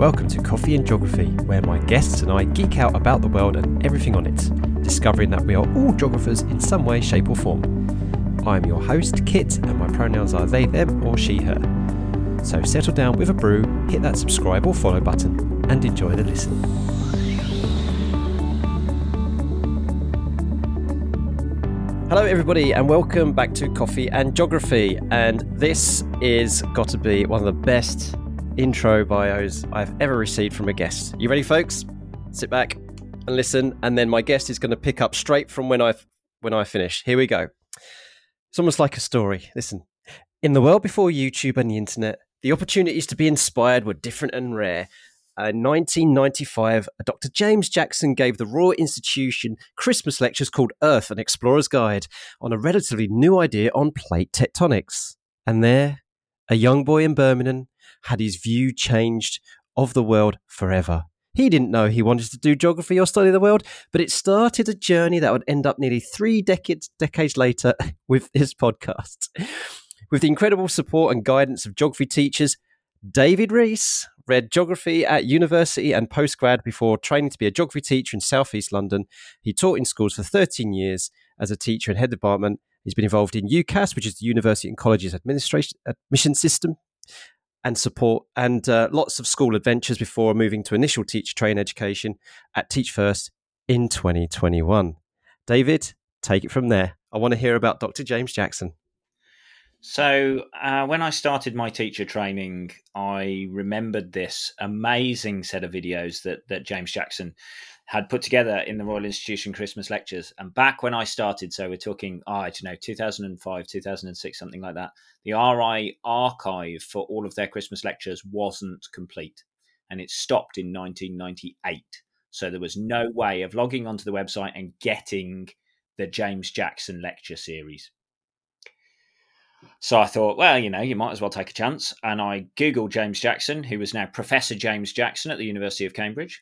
Welcome to Coffee and Geography, where my guests and I geek out about the world and everything on it, discovering that we are all geographers in some way, shape, or form. I'm your host, Kit, and my pronouns are they, them, or she, her. So settle down with a brew, hit that subscribe or follow button, and enjoy the listen. Hello, everybody, and welcome back to Coffee and Geography. And this is got to be one of the best intro bios I've ever received from a guest. You ready, folks? Sit back and listen, and then my guest is going to pick up straight from when I when I finish. Here we go. It's almost like a story. Listen, in the world before YouTube and the internet, the opportunities to be inspired were different and rare. In 1995, Dr. James Jackson gave the Royal Institution Christmas lectures called Earth, an Explorer's Guide, on a relatively new idea on plate tectonics. And there, a young boy in Birmingham had his view changed of the world forever. He didn't know he wanted to do geography or study the world, but it started a journey that would end up nearly three decades, decades later with this podcast. With the incredible support and guidance of geography teachers, David Preece read geography at university and postgrad before training to be a geography teacher in southeast London. He taught in schools for 13 years as a teacher and head department. He's been involved in UCAS, which is the University and Colleges Administration Admission System, and support, and uh, lots of school adventures before moving to initial teacher train education at Teach First in 2021. David, take it from there. I want to hear about Dr. James Jackson. So, uh, when I started my teacher training, I remembered this amazing set of videos that, that James Jackson had put together in the Royal Institution Christmas lectures. And back when I started, so we're talking, oh, I don't know, 2005, 2006, something like that, the RI archive for all of their Christmas lectures wasn't complete. And it stopped in 1998. So there was no way of logging onto the website and getting the James Jackson lecture series. So I thought, well, you know, you might as well take a chance. And I Googled James Jackson, who was now Professor James Jackson at the University of Cambridge.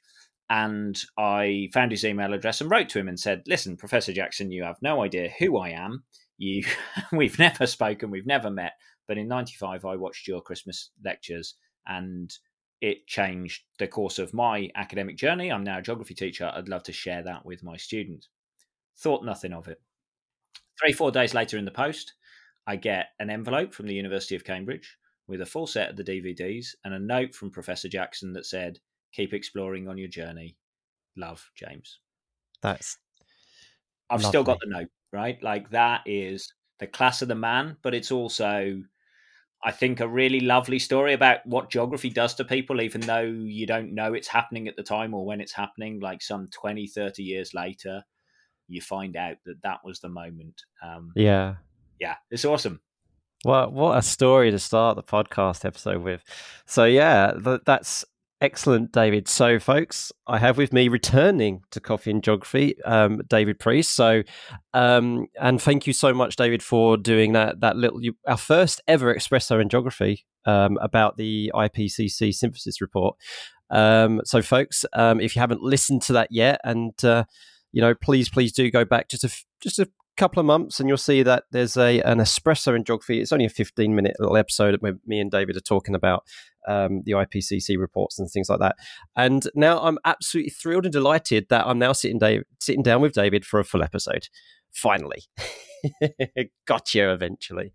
And I found his email address and wrote to him and said, listen, Professor Jackson, you have no idea who I am. You, we've never spoken, we've never met. But in 95, I watched your Christmas lectures and it changed the course of my academic journey. I'm now a geography teacher. I'd love to share that with my students. Thought nothing of it. Three, four days later in the post, I get an envelope from the University of Cambridge with a full set of the DVDs and a note from Professor Jackson that said, Keep exploring on your journey. Love, James. That's. I've lovely. still got the note, right? Like that is the class of the man, but it's also, I think, a really lovely story about what geography does to people, even though you don't know it's happening at the time or when it's happening. Like some 20, 30 years later, you find out that that was the moment. Um, yeah yeah, it's awesome. What what a story to start the podcast episode with. So yeah, th- that's excellent, David. So folks, I have with me returning to Coffee and Geography, um, David Preece. So, um, and thank you so much, David, for doing that that little you, our first ever espresso in geography um, about the IPCC synthesis report. Um, so, folks, um, if you haven't listened to that yet, and uh, you know, please, please do go back just a just a couple of months and you'll see that there's a an espresso in geography. It's only a 15 minute little episode where me and David are talking about um, the IPCC reports and things like that. And now I'm absolutely thrilled and delighted that I'm now sitting Dave, sitting down with David for a full episode. Finally. got you eventually.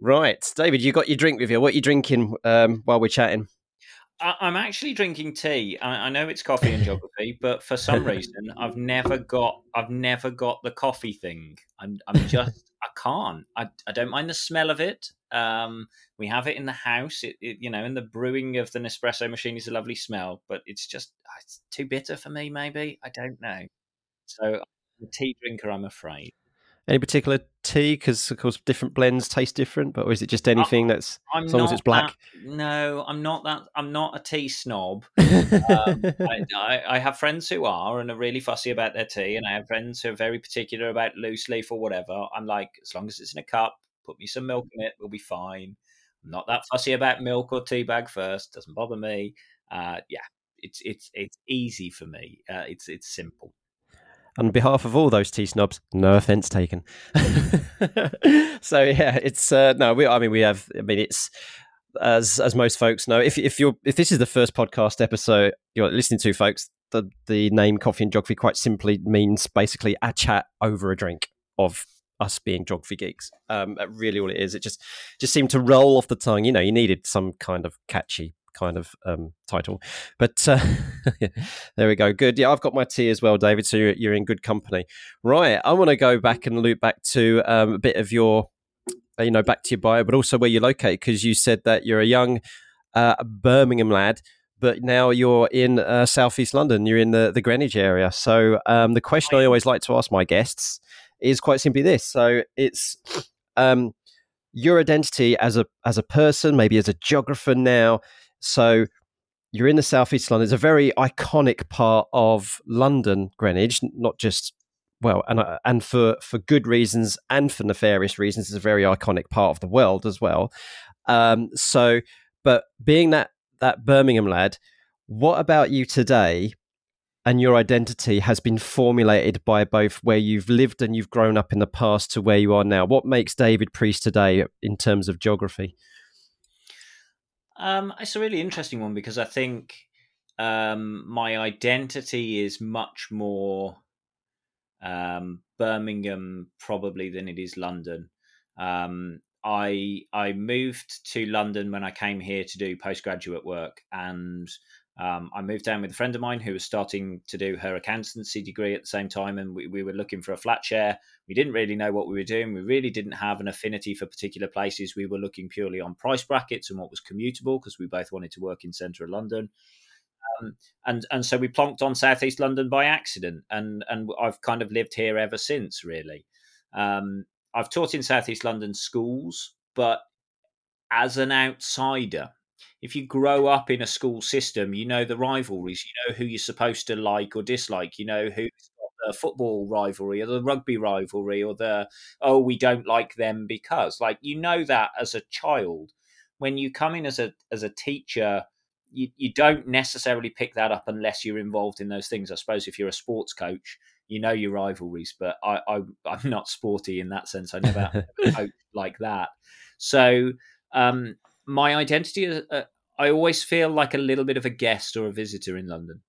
Right. David, you got your drink with you. What are you drinking um, while we're chatting? I'm actually drinking tea. I know it's coffee and geography, but for some reason, I've never got I've never got the coffee thing. I'm I'm just I can't. I, I don't mind the smell of it. Um, we have it in the house. It, it, you know, and the brewing of the Nespresso machine is a lovely smell, but it's just it's too bitter for me. Maybe I don't know. So I'm a tea drinker, I'm afraid. Any particular tea? Because of course, different blends taste different. But or is it just anything that's I'm as long as it's black? That, no, I'm not that. I'm not a tea snob. um, I, I, I, have friends who are and are really fussy about their tea, and I have friends who are very particular about loose leaf or whatever. I'm like, as long as it's in a cup, put me some milk in it, we'll be fine. I'm not that fussy about milk or tea bag first. Doesn't bother me. Uh, yeah, it's it's it's easy for me. Uh, it's it's simple on behalf of all those tea snobs, no offense taken. so yeah, it's uh, no, we. I mean, we have. I mean, it's. as as most folks know, if if you're if this is the first podcast episode you're listening to, folks, the the name Coffee and Geography quite simply means basically a chat over a drink of us being geography geeks. Um, really, all it is. It just just seemed to roll off the tongue. You know, you needed some kind of catchy kind of um, title, but uh, there we go. Good. Yeah, I've got my tea as well, David. So you're, you're in good company. Right. I want to go back and loop back to um, a bit of your, uh, you know, back to your bio, but also where you're located because you said that you're a young uh, Birmingham lad but now you're in uh, southeast London. You're in the, the Greenwich area. So um, the question I always like to ask my guests is quite simply this. So it's um, your identity as a as a person, maybe as a geographer now. So you're in the southeast London. It's a very iconic part of London, Greenwich, not just well, and uh, and for for good reasons and for nefarious reasons. It's a very iconic part of the world as well. Um, so, but being that that Birmingham lad, what about you today and your identity has been formulated by both where you've lived and you've grown up in the past to where you are now. What makes David Preece today in terms of geography? Um, it's a really interesting one because I think um, my identity is much more um, Birmingham probably than it is London. Um, I I moved to London when I came here to do postgraduate work, and um, I moved down with a friend of mine who was starting to do her accountancy degree at the same time, and we, we were looking for a flat share. We didn't really know what we were doing. We really didn't have an affinity for particular places. We were looking purely on price brackets and what was commutable because we both wanted to work in central London. Um, and and so we plonked on southeast London by accident, and and I've kind of lived here ever since. Really, um, I've taught in southeast London schools, but as an outsider, if you grow up in a school system, you know the rivalries, you know who you're supposed to like or dislike, you know who's got the football rivalry or the rugby rivalry or the oh we don't like them because like you know that as a child. When you come in as a as a teacher, you, you don't necessarily pick that up unless you're involved in those things. I suppose if you're a sports coach, you know your rivalries, but I, I am not sporty in that sense. I never coached like that. So um, my identity is uh, I always feel like a little bit of a guest or a visitor in London.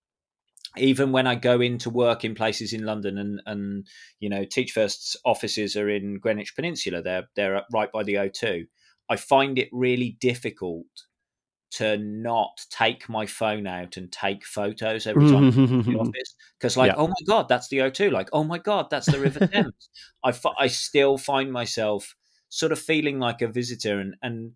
Even when I go into work in places in London, and and you know, Teach First's offices are in Greenwich Peninsula. They're they're right by the O2. I find it really difficult to not take my phone out and take photos every time I'm in the office because, like, yeah. oh my god, that's the O2. Like, oh my god, that's the River Thames. I, I still find myself sort of feeling like a visitor, and and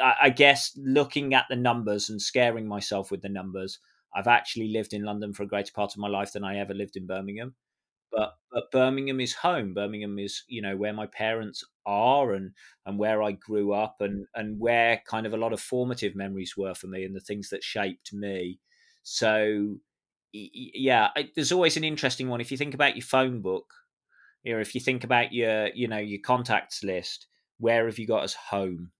I guess looking at the numbers and scaring myself with the numbers, I've actually lived in London for a greater part of my life than I ever lived in Birmingham. But but Birmingham is home. Birmingham is you know where my parents are and and where I grew up and and where kind of a lot of formative memories were for me and the things that shaped me. So yeah, there's always an interesting one if you think about your phone book, or if you think about your you know your contacts list. Where have you got as home?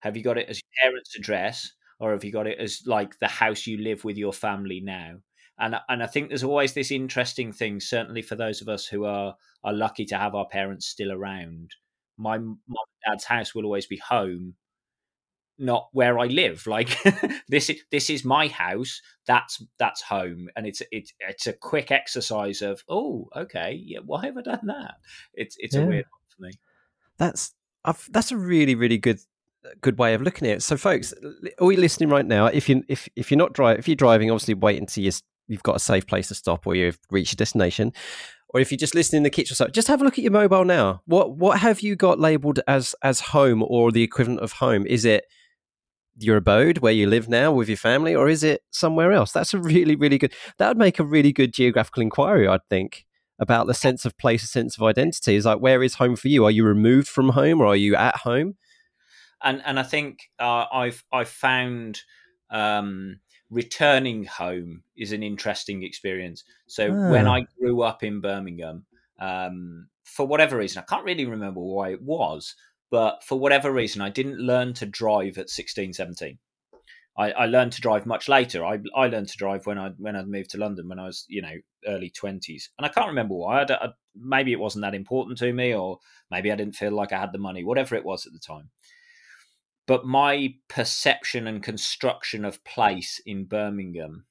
Have you got it as your parents' address, or have you got it as like the house you live with your family now? And and I think there's always this interesting thing, certainly for those of us who are are lucky to have our parents still around. My mom and dad's house will always be home, not where I live. Like this is this is my house. That's that's home, and it's it's it's a quick exercise of oh okay yeah why have I done that? It's it's yeah. a weird one for me. That's I've, that's a really really good good way of looking at it. So, folks, are you listening right now? If you if if you're not driving, if you're driving, obviously wait until you you've got a safe place to stop or you've reached your destination. Or if you're just listening in the kitchen, so just have a look at your mobile now. What what have you got labelled as as home or the equivalent of home? Is it your abode where you live now with your family, or is it somewhere else? That's a really really good. That would make a really good geographical inquiry, I'd think about the sense of place, a sense of identity. Is like where is home for you? Are you removed from home, or are you at home? And and I think uh, I've I've found um, returning home is an interesting experience. So ah. when I grew up in Birmingham, um, for whatever reason, I can't really remember why it was, but for whatever reason, I didn't learn to drive at 16, 17. I, I learned to drive much later. I, I learned to drive when I when I moved to London when I was you know early twenties, and I can't remember why. I, I, maybe it wasn't that important to me, or maybe I didn't feel like I had the money. Whatever it was at the time, but my perception and construction of place in Birmingham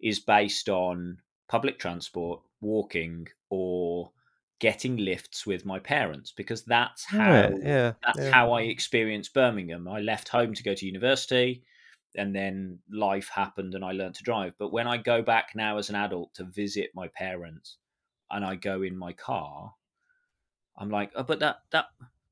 is based on public transport, walking, or getting lifts with my parents because that's how Right, yeah, that's yeah. how I experienced Birmingham. I left home to go to university and then life happened and I learned to drive. But when I go back now as an adult to visit my parents and I go in my car, I'm like, oh, but that that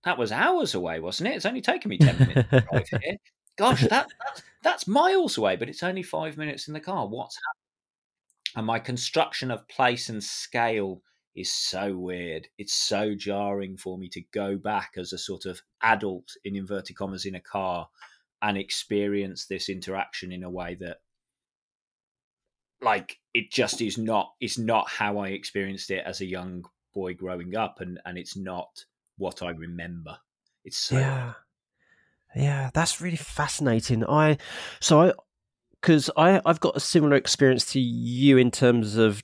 that was hours away, wasn't it? It's only taken me ten minutes to drive here. Gosh, that that's, that's miles away, but it's only five minutes in the car. What's happened? And my construction of place and scale is so weird. It's so jarring for me to go back as a sort of adult in inverted commas in a car and experience this interaction in a way that like it just is not it's not how I experienced it as a young boy growing up and and it's not what I remember. It's so yeah. yeah that's really fascinating. I so i because i i've got a similar experience to you in terms of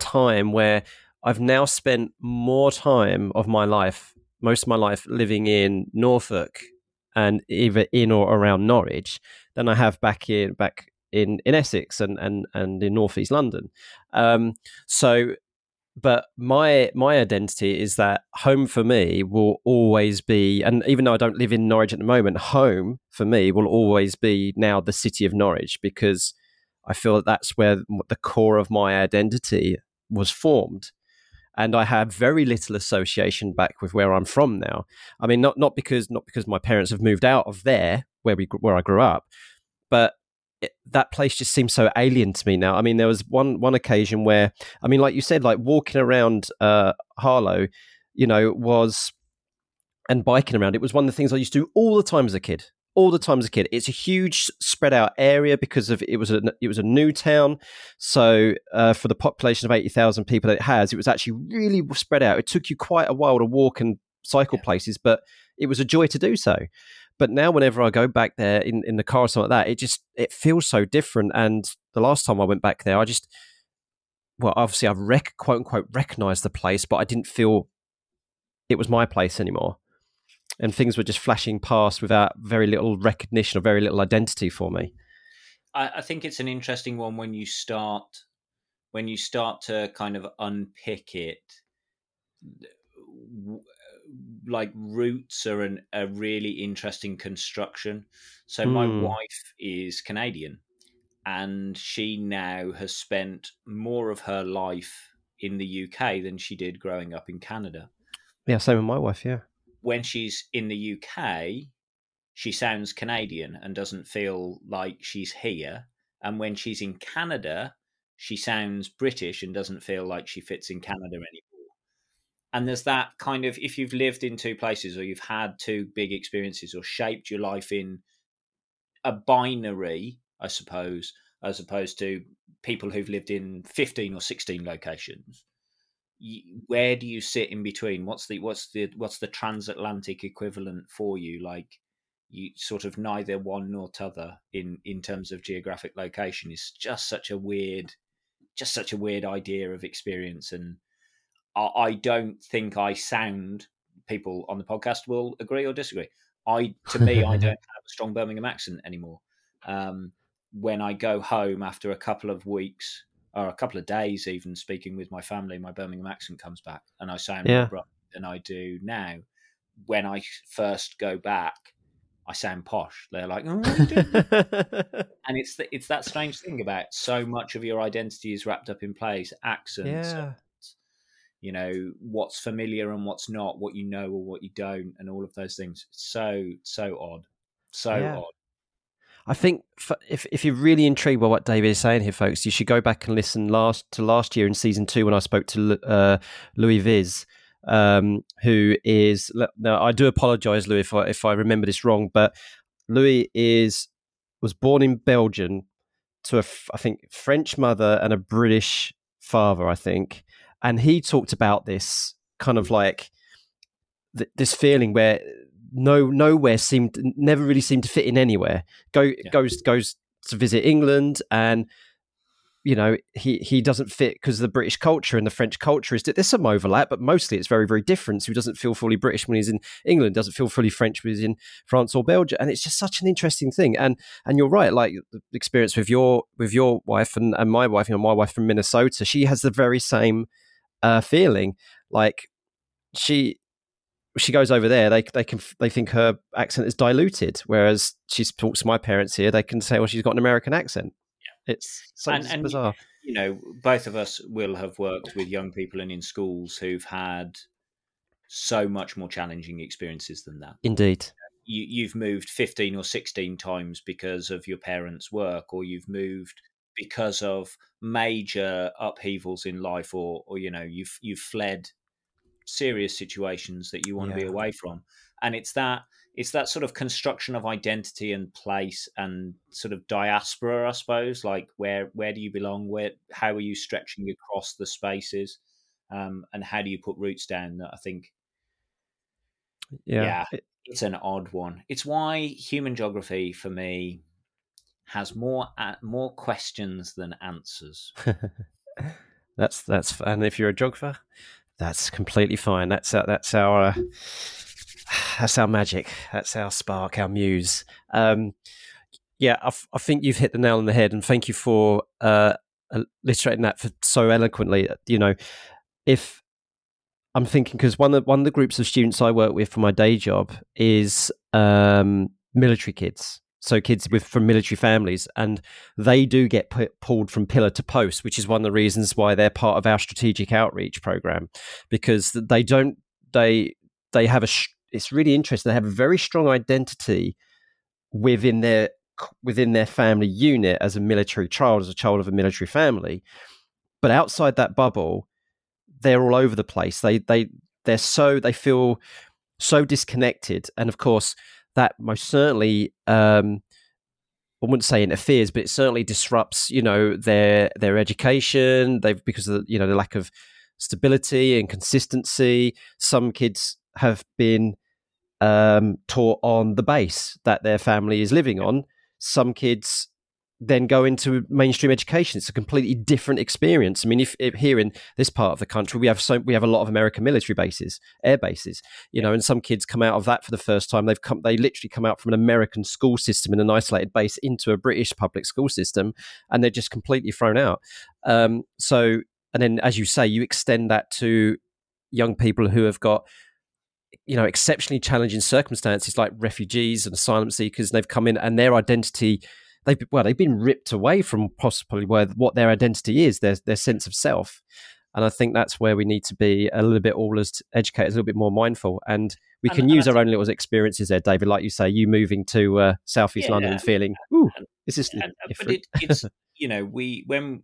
time where i've now spent more time of my life most of my life living in norfolk and either in or around norwich than i have back in back in in essex and and and in northeast london. Um so but my my identity is that home for me will always be and even though I don't live in Norwich at the moment home for me will always be now the city of Norwich because I feel that that's where the core of my identity was formed. And I have very little association back with where I'm from now. I mean not not because not because my parents have moved out of there where we where I grew up but it, that place just seems so alien to me now. I mean, there was one one occasion where, I mean, like you said, like walking around uh, Harlow, you know, was and biking around. It was one of the things I used to do all the time as a kid. All the time as a kid. It's a huge spread out area because of it was a it was a new town. So uh, for the population of eighty thousand people that it has, it was actually really spread out. It took you quite a while to walk and cycle Yeah. places, but it was a joy to do so. But now, whenever I go back there in, in the car or something like that, it just it feels so different. And the last time I went back there, I just well, obviously I've rec- quote unquote recognized the place, but I didn't feel it was my place anymore. And things were just flashing past without very little recognition or very little identity for me. I, I think it's an interesting one when you start when you start to kind of unpick it. Like roots are an, a really interesting construction. So my Hmm. wife is Canadian, and she now has spent more of her life in the UK than she did growing up in Canada. Yeah, same with my wife. Yeah, When she's in the UK, she sounds Canadian and doesn't feel like she's here. And when she's in Canada, she sounds British and doesn't feel like she fits in Canada anymore. And there's that kind of if you've lived in two places or you've had two big experiences or shaped your life in a binary, I suppose, as opposed to people who've lived in 15 or 16 locations. Where do you sit in between? What's the what's the what's the transatlantic equivalent for you? Like you sort of neither one nor t'other in in terms of geographic location is just such a weird just such a weird idea of experience and I, don't think I sound people on the podcast will agree or disagree. I to me I don't have a strong Birmingham accent anymore. Um, when I go home after a couple of weeks or a couple of days, even speaking with my family, my Birmingham accent comes back, and I sound Yeah. more abrupt than I do now. When I first go back, I sound posh. They're like, "Oh, what are you doing?" and it's the, it's that strange thing about so much of your identity is wrapped up in place, accents, yeah, you know what's familiar and what's not, what you know or what you don't, and all of those things. So so odd, so Yeah. odd. I think if if you're really intrigued by what David is saying here, folks, you should go back and listen last to last year in season two when I spoke to uh, Louis Vis, um, who is now I do apologise, Louis, if I, if I remember this wrong, but Louis is was born in Belgium to a I think French mother and a British father, I think, and he talked about this kind of hmm. like th- this feeling where no nowhere seemed never really seemed to fit in anywhere. Go goes goes to visit England and you know he he doesn't fit because the British culture and the French culture is there's some overlap, but mostly it's very very different. So he doesn't feel fully British when he's in England, doesn't feel fully French when he's in France or Belgium, and it's just such an interesting thing. And and you're right, like the experience with your with your wife and, and my wife, you know, my wife from Minnesota, she has the very same uh, feeling. Like she she goes over there, they they can they think her accent is diluted, whereas she talks to my parents here, they can say, well, she's got an American accent it's so and, and, bizarre. You know, both of us will have worked with young people and in schools who've had so much more challenging experiences than that. Indeed. You, you've moved 15 or 16 times because of your parents' work, or you've moved because of major upheavals in life, or, or you know, you've you've fled serious situations that you want yeah. to be away from. And it's that it's that sort of construction of identity and place and sort of diaspora, I suppose. Like where where do you belong? Where how are you stretching across the spaces? Um, and how do you put roots down? That I think, yeah, yeah, it's an odd one. It's why human geography for me has more uh, more questions than answers. that's that's and if you're a geographer, that's completely fine. That's our, that's our uh, that's our magic. That's our spark, our muse. Um, yeah, I, f- I think you've hit the nail on the head, and thank you for uh, illustrating that for so eloquently. You know, if I'm thinking because one of one of the groups of students I work with for my day job is um, military kids, so kids with from military families, and they do get put, pulled from pillar to post, which is one of the reasons why they're part of our strategic outreach program, because they don't they they have a it's really interesting. They have a very strong identity within their within their family unit as a military child, as a child of a military family. But outside that bubble, they're all over the place. They they they're so they feel so disconnected, and of course that most certainly um, I wouldn't say interferes, but it certainly disrupts you know their their education. They've because of the, you know the lack of stability and consistency. Some kids have been um, taught on the base that their family is living on. Some kids then go into mainstream education. It's a completely different experience. I mean, if, if, here in this part of the country, we have so we have a lot of American military bases, air bases, you know, and some kids come out of that for the first time. They've come, they literally come out from an American school system in an isolated base into a British public school system, and they're just completely thrown out. Um, so, and then as you say, you extend that to young people who have got you know exceptionally challenging circumstances like refugees and asylum seekers and they've come in and their identity they've well they've been ripped away from possibly where what their identity is their their sense of self. And I think that's where we need to be a little bit all as educators a little bit more mindful. And we can and, use and our own little experiences there David like you say you moving to uh, southeast yeah, London and feeling ooh this is and, but it, it's you know we when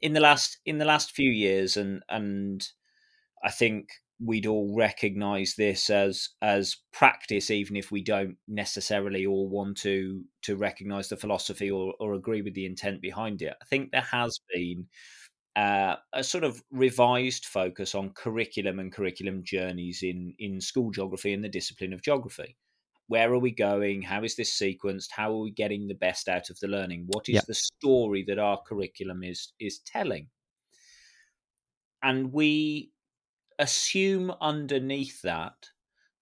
in the last in the last few years and and I think we'd all recognize this as as practice even if we don't necessarily all want to to recognize the philosophy or, or agree with the intent behind it. I think there has been uh, a sort of revised focus on curriculum and curriculum journeys in in school geography and the discipline of geography. Where are we going? How is this sequenced? How are we getting the best out of the learning? What is the story that our curriculum is is telling? And we assume underneath that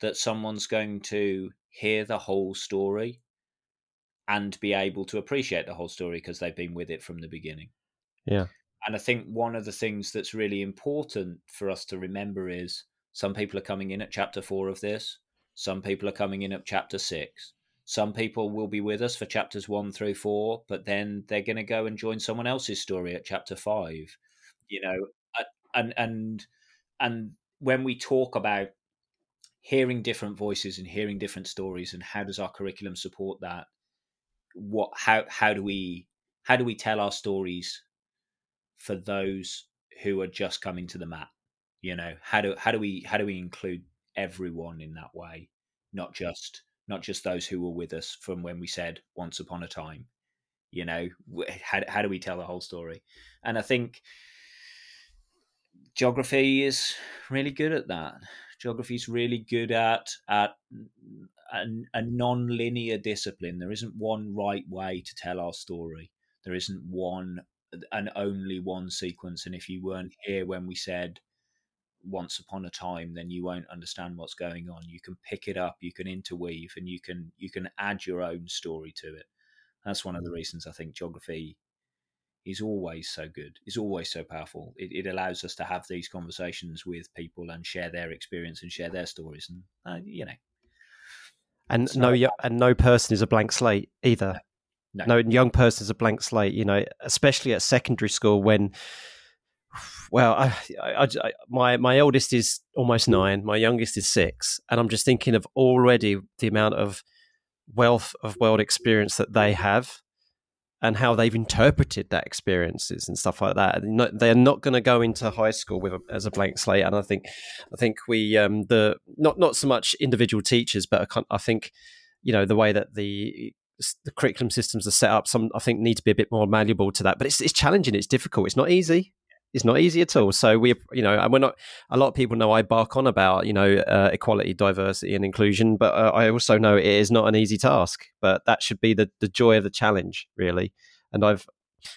that someone's going to hear the whole story and be able to appreciate the whole story because they've been with it from the beginning. Yeah. And I think one of the things that's really important for us to remember is some people are coming in at chapter four of this, some people are coming in at chapter six. Some people will be with us for chapters one through four, but then they're going to go and join someone else's story at chapter five. You know, and and and when we talk about hearing different voices and hearing different stories and how does our curriculum support that what how how do we how do we tell our stories for those who are just coming to the mat you know? How do how do we how do we include everyone in that way? Not just not just those who were with us from when we said once upon a time you know? How, how do we tell the whole story? And i think geography is really good at that. Geography is really good at at a, a non-linear discipline. There isn't one right way to tell our story. There isn't one and only one sequence, and if you weren't here when we said once upon a time, then you won't understand what's going on. You can pick it up, you can interweave, and you can you can add your own story to it. That's one of the mm. reasons I think geography is always so good. Is always so powerful. It, it, allows us to have these conversations with people and share their experience and share their stories, and uh, you know. And no, and no person is a blank slate either. No. no. no young person is a blank slate. You know, especially at secondary school when well, I, I, I, my my eldest is almost nine. My youngest is six, and I'm just thinking of already the amount of wealth of world experience that they have, and how they've interpreted that experiences and stuff like that. They're not going to go into high school with a, as a blank slate, and I think I think we um, the not not so much individual teachers, but I, I think you know the way that the the curriculum systems are set up some i think need to be a bit more malleable to that but it's, it's challenging it's difficult it's not easy it's not easy at all. So we, you know, and we're not. A lot of people know I bark on about, you know, uh, equality, diversity, and inclusion, but uh, I also know it is not an easy task. But that should be the the joy of the challenge, really. And I've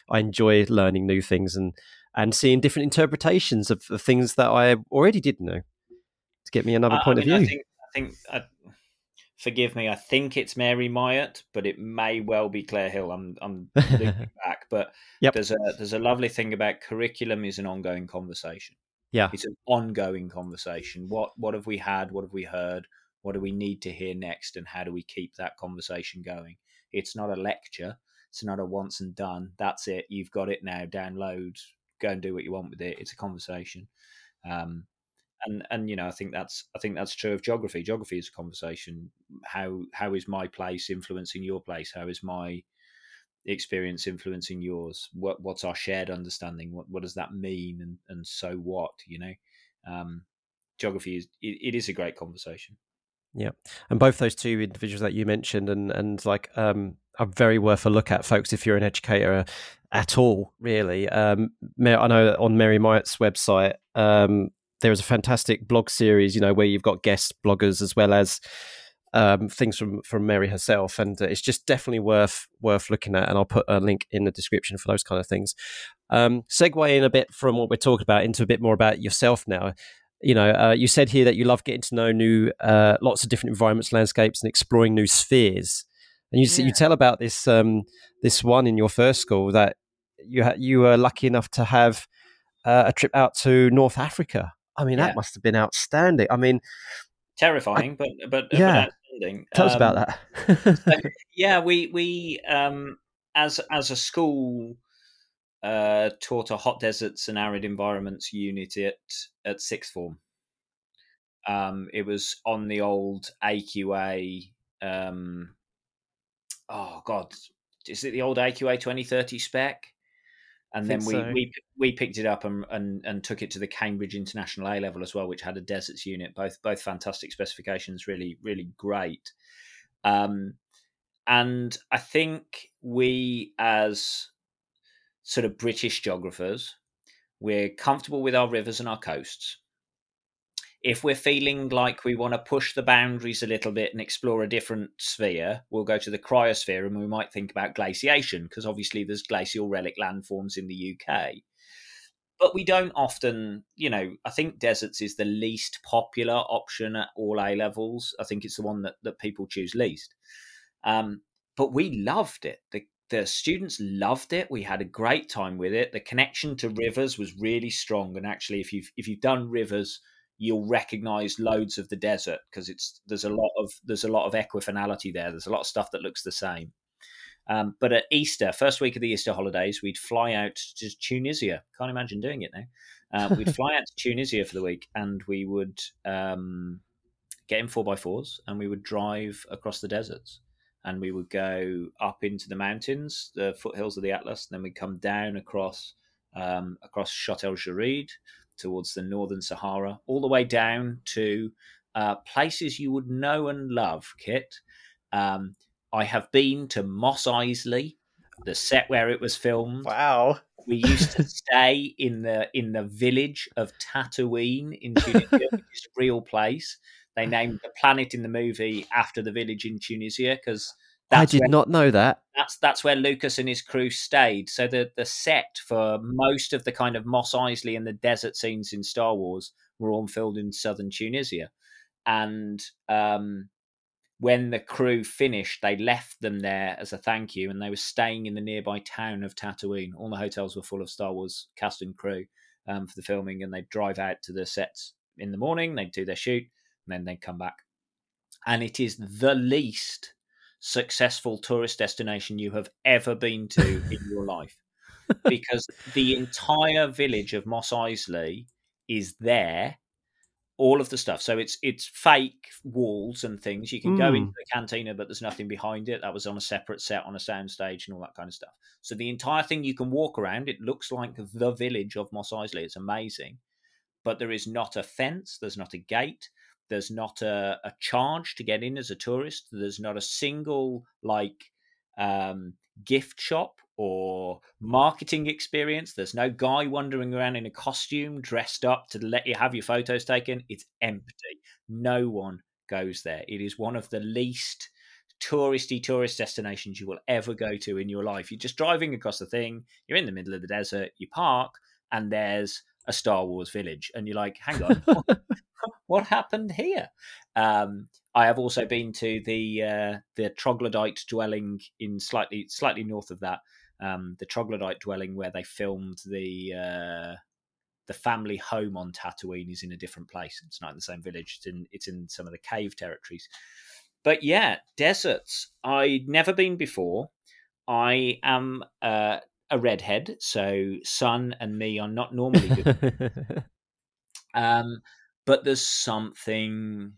I enjoy learning new things and and seeing different interpretations of, of things that I already did know to get me another point I mean, of view. I think, I think I, forgive me. I think it's Mary Myatt, but it may well be Claire Hill. I'm I'm looking back, but yep. there's a there's a lovely thing about curriculum is an ongoing conversation. Yeah, it's an ongoing conversation. What what have we had? What have we heard? What do we need to hear next? And how do we keep that conversation going? It's not a lecture. It's not a once and done. That's it. You've got it now. Download. Go and do what you want with it. It's a conversation. Um, and and you know i think that's i think that's true of geography. Geography is a conversation how how is my place influencing your place? How is my experience influencing yours? What what's our shared understanding? What what does that mean? And and so what you know? Um geography is it, it is a great conversation. Yeah. And both those two individuals that you mentioned and and like um are very worth a look at folks if you're an educator at all really. Um i know on mary myatt's website um there is a fantastic blog series, you know, where you've got guest bloggers as well as um, things from from Mary herself, and uh, it's just definitely worth worth looking at. And I'll put a link in the description for those kind of things. Um, segue in a bit from what we're talking about into a bit more about yourself now. You know, uh, you said here that you love getting to know new, uh, lots of different environments, landscapes, and exploring new spheres. And you yeah. you tell about this um, this one in your first school that you ha- you were lucky enough to have uh, a trip out to North Africa. I mean, yeah. that must have been outstanding. I mean, terrifying, I, but but yeah. But outstanding. Tell um, us about um, that. so, yeah, we we um, as as a school uh, taught a hot deserts and arid environments unit at at sixth form. Um, it was on the old AQA. Um, oh God, is it the old AQA twenty thirty spec? And then we, so. we we picked it up and, and and took it to the Cambridge International A level as well, which had a deserts unit. Both both fantastic specifications, really really great. Um, and I think we as sort of British geographers, we're comfortable with our rivers and our coasts if we're feeling like we want to push the boundaries a little bit and explore a different sphere, we'll go to the cryosphere and we might think about glaciation because obviously there's glacial relic landforms in the UK. But we don't often, you know, I think deserts is the least popular option at all A levels. I think it's the one that, that people choose least. Um, but we loved it. The, the students loved it. We had a great time with it. The connection to rivers was really strong. And actually, if you've if you've done rivers you'll recognize loads of the desert because it's there's a lot of there's a lot of equifinality there. There's a lot of stuff that looks the same. Um, but at Easter, first week of the Easter holidays, we'd fly out to Tunisia. Can't imagine doing it now. Uh, we'd fly out to Tunisia for the week, and we would um, get in four by fours, and we would drive across the deserts, and we would go up into the mountains, the foothills of the Atlas, and then we'd come down across um, across Chott el Djerid, towards the northern Sahara, all the way down to uh, places you would know and love, Kit. Um, I have been to Mos Eisley, the set where it was filmed. Wow. We used to stay in the in the village of Tataouine in Tunisia, which is a real place. They named the planet in the movie after the village in Tunisia because I did where, not know that. That's that's where Lucas and his crew stayed. So the the set for most of the kind of Mos Eisley and the desert scenes in Star Wars were all filmed in southern Tunisia, and um, when the crew finished, they left them there as a thank you, and they were staying in the nearby town of Tataouine. All the hotels were full of Star Wars cast and crew um, for the filming, and they'd drive out to the sets in the morning, they'd do their shoot, and then they'd come back. And it is the least successful tourist destination you have ever been to in your life because the entire village of Mos Eisley is there all of the stuff. So it's it's fake walls and things. You can mm. go into hmm. the cantina, but there's nothing behind it. That was on a separate set on a soundstage and all that kind of stuff. So the entire thing you can walk around. It looks like the village of Mos Eisley. It's amazing, but there is not a fence. There's not a gate. There's not a, a charge to get in as a tourist. There's not a single like um, gift shop or marketing experience. There's no guy wandering around in a costume dressed up to let you have your photos taken. It's empty. No one goes there. It is one of the least touristy tourist destinations you will ever go to in your life. You're just driving across the thing, you're in the middle of the desert, you park, and there's a Star Wars village. And you're like, hang on, what happened here? Um, I have also been to the uh, the troglodyte dwelling in slightly slightly north of that, um, the troglodyte dwelling where they filmed the uh, the family home on Tatooine is in a different place. It's not in the same village. It's in it's in some of the cave territories. But yeah, deserts. I'd never been before. I am uh, a redhead, so sun and me are not normally good. um, but there's something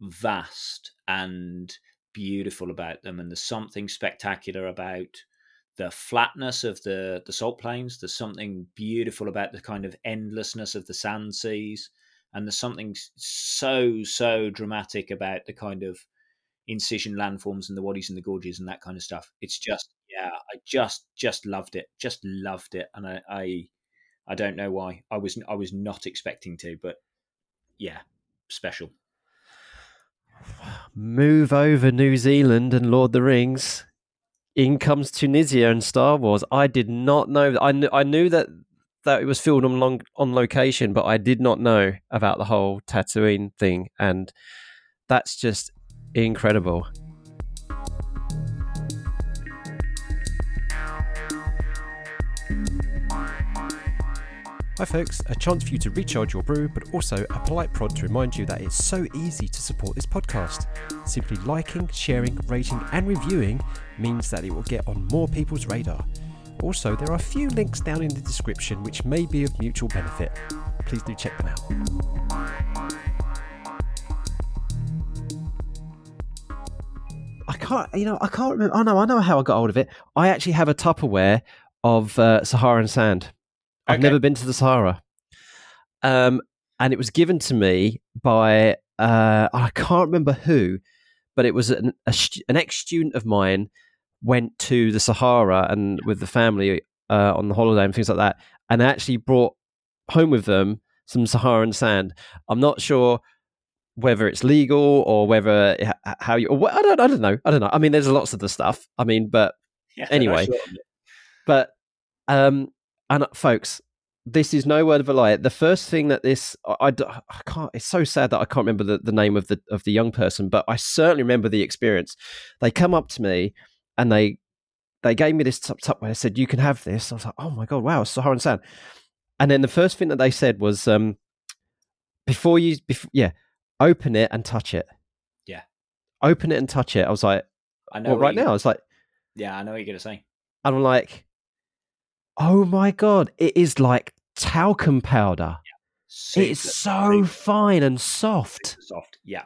vast and beautiful about them, and there's something spectacular about the flatness of the the salt plains. There's something beautiful about the kind of endlessness of the sand seas, and there's something so so dramatic about the kind of incision landforms and the wadis and the gorges and that kind of stuff. It's just yeah, I just just loved it, just loved it, and I I, I don't know why I was I was not expecting to, but yeah, special. Move over New Zealand and Lord the Rings in comes Tunisia and Star Wars. I did not know. I knew, I knew that that it was filmed on long, on location, but I did not know about the whole Tatooine thing, and that's just incredible. Hi, folks. A chance for you to recharge your brew, but also a polite prod to remind you that it's so easy to support this podcast. Simply liking, sharing, rating, and reviewing means that it will get on more people's radar. Also, there are a few links down in the description which may be of mutual benefit. Please do check them out. I can't, you know, I can't remember. Oh no, I know how I got hold of it. I actually have a Tupperware of uh, Saharan sand. I've okay. never been to the Sahara. Um, and it was given to me by uh, I can't remember who, but it was an, a, an ex student of mine went to the Sahara and with the family uh, on the holiday and things like that, and actually brought home with them some Saharan sand. I'm not sure whether it's legal or whether how you. Or, I don't. I don't know. I don't know. I mean, there's lots of the stuff. I mean, but yeah, anyway, sure. but um, and uh, folks, this is no word of a lie. The first thing that this I, I, I, can't. It's so sad that I can't remember the, the name of the of the young person, but I certainly remember the experience. They come up to me and they they gave me this top tup where they said you can have this. I was like, oh my god, wow, Saharan sand. And then the first thing that they said was, um, before you, before, yeah, open it and touch it. Yeah, open it and touch it. I was like, I know. Well, right now, I was like, yeah, I know what you're gonna say. And I'm like, Oh my god, it is like talcum powder. Yeah. It's so fine and soft. soft, yeah.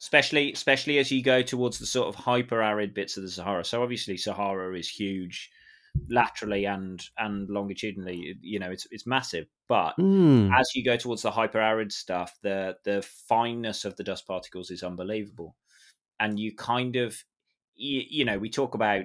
Especially, especially as you go towards the sort of hyper arid bits of the Sahara. So obviously, Sahara is huge, laterally and and longitudinally. You know, it's it's massive. But mm. as you go towards the hyper arid stuff, the the fineness of the dust particles is unbelievable, and you kind of you, you know, we talk about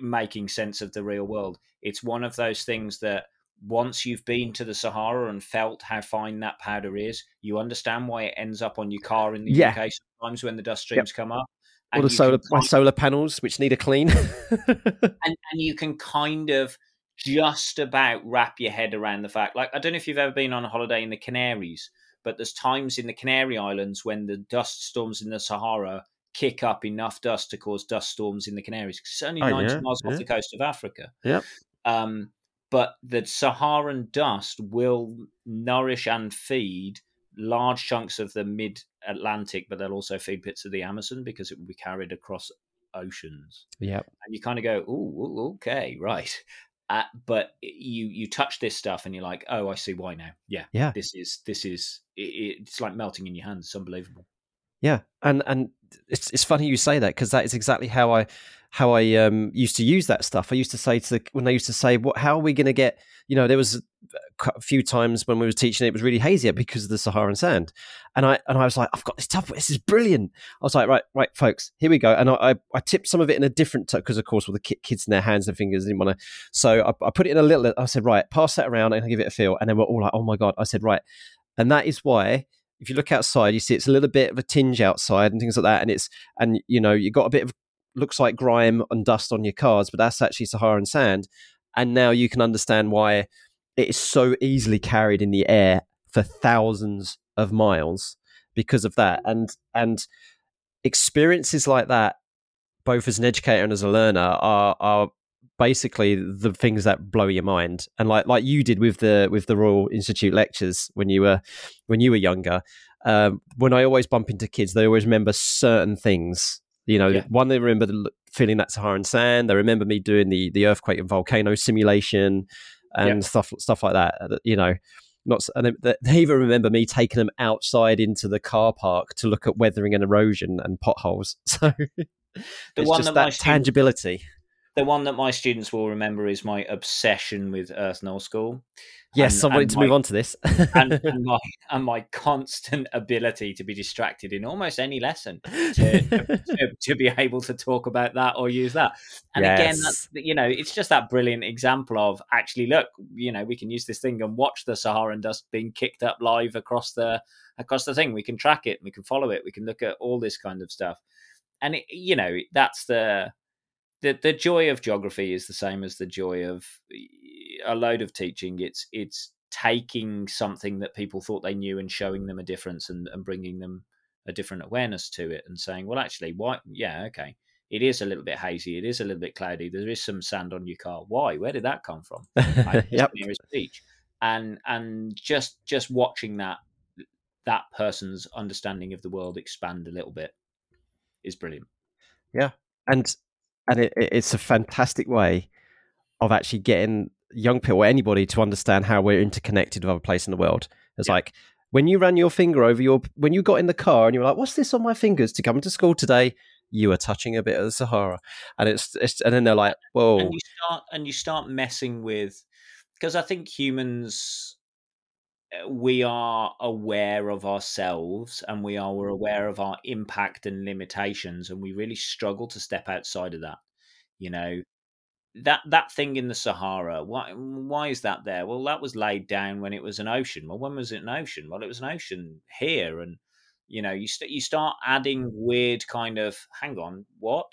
making sense of the real world. It's one of those things that once you've been to the Sahara and felt how fine that powder is, you understand why it ends up on your car in the yeah. UK sometimes when the dust streams yep. come up. Or the solar, my solar panels, which need a clean. and, and you can kind of just about wrap your head around the fact. Like, I don't know if you've ever been on a holiday in the Canaries, but there's times in the Canary Islands when the dust storms in the Sahara kick up enough dust to cause dust storms in the Canaries. It's only oh, 90 yeah, miles yeah. off the coast of Africa. Yep. Um, but the Saharan dust will nourish and feed large chunks of the mid Atlantic, but they'll also feed bits of the Amazon because it will be carried across oceans. Yeah. And you kind of go, oh, okay, right. Uh, but you you touch this stuff and you're like, oh, I see why now. Yeah, yeah. This is this is it, it's like melting in your hands. It's unbelievable. Yeah, and and it's it's funny you say that because that is exactly how I how I um, used to use that stuff. I used to say to the, when I used to say, "What? How are we going to get?" You know, there was a few times when we were teaching it, was really hazy because of the Saharan sand, and I and I was like, "I've got this stuff. This is brilliant." I was like, "Right, right, folks, here we go." And I I, I tipped some of it in a different because, of course, with the kids in their hands and fingers, I didn't want to. So I, I put it in a little. I said, "Right, pass that around and give it a feel." And then we're all like, "Oh my god!" I said, "Right," and that is why if you look outside, you see it's a little bit of a tinge outside and things like that, and it's and you know you got a bit of looks like grime and dust on your cars, but that's actually Saharan sand. And now you can understand why it is so easily carried in the air for thousands of miles because of that. And and experiences like that, both as an educator and as a learner, are are basically the things that blow your mind. And like like you did with the with the Royal Institute lectures when you were when you were younger. Um, when I always bump into kids, they always remember certain things you know, yeah. one they remember the, feeling that Saharan sand. They remember me doing the the earthquake and volcano simulation and yeah. stuff stuff like that. Uh, you know, not and they, they even remember me taking them outside into the car park to look at weathering and erosion and potholes. So the one just that, that tangibility. The one that my students will remember is my obsession with Earth Null School. Yes, and, I wanted to my, move on to this. and, and, my, and my constant ability to be distracted in almost any lesson to, to, to, be able to talk about that or use that. And yes. again, that's, you know, it's just that brilliant example of actually, look, you know, we can use this thing and watch the Saharan dust being kicked up live across the across the thing. We can track it, we can follow it, we can look at all this kind of stuff. And it, you know, that's the the the joy of geography is the same as the joy of a load of teaching. It's it's taking something that people thought they knew and showing them a difference and, and bringing them a different awareness to it and saying, well, actually, why? Yeah, okay. It is a little bit hazy. It is a little bit cloudy. There is some sand on your car. Why? Where did that come from? yep. Nearest beach. And and just just watching that that person's understanding of the world expand a little bit is brilliant. Yeah, and and it, it's a fantastic way of actually getting young people or anybody to understand how we're interconnected with other places in the world. It's yeah. like when you ran your finger over your when you got in the car and you were like, "What's this on my fingers to come to school today?" You are touching a bit of the Sahara, and it's, it's and then they're like, "Whoa!" And you start and you start messing with because I think humans we are aware of ourselves and we are we're mm-hmm. aware of our impact and limitations and we really struggle to step outside of that you know that that thing in the Sahara, why why is that there? Well, that was laid down when it was an ocean. Well, when was it an ocean? Well, it was an ocean here, and you know, you st- you start adding mm-hmm. weird kind of hang on, what?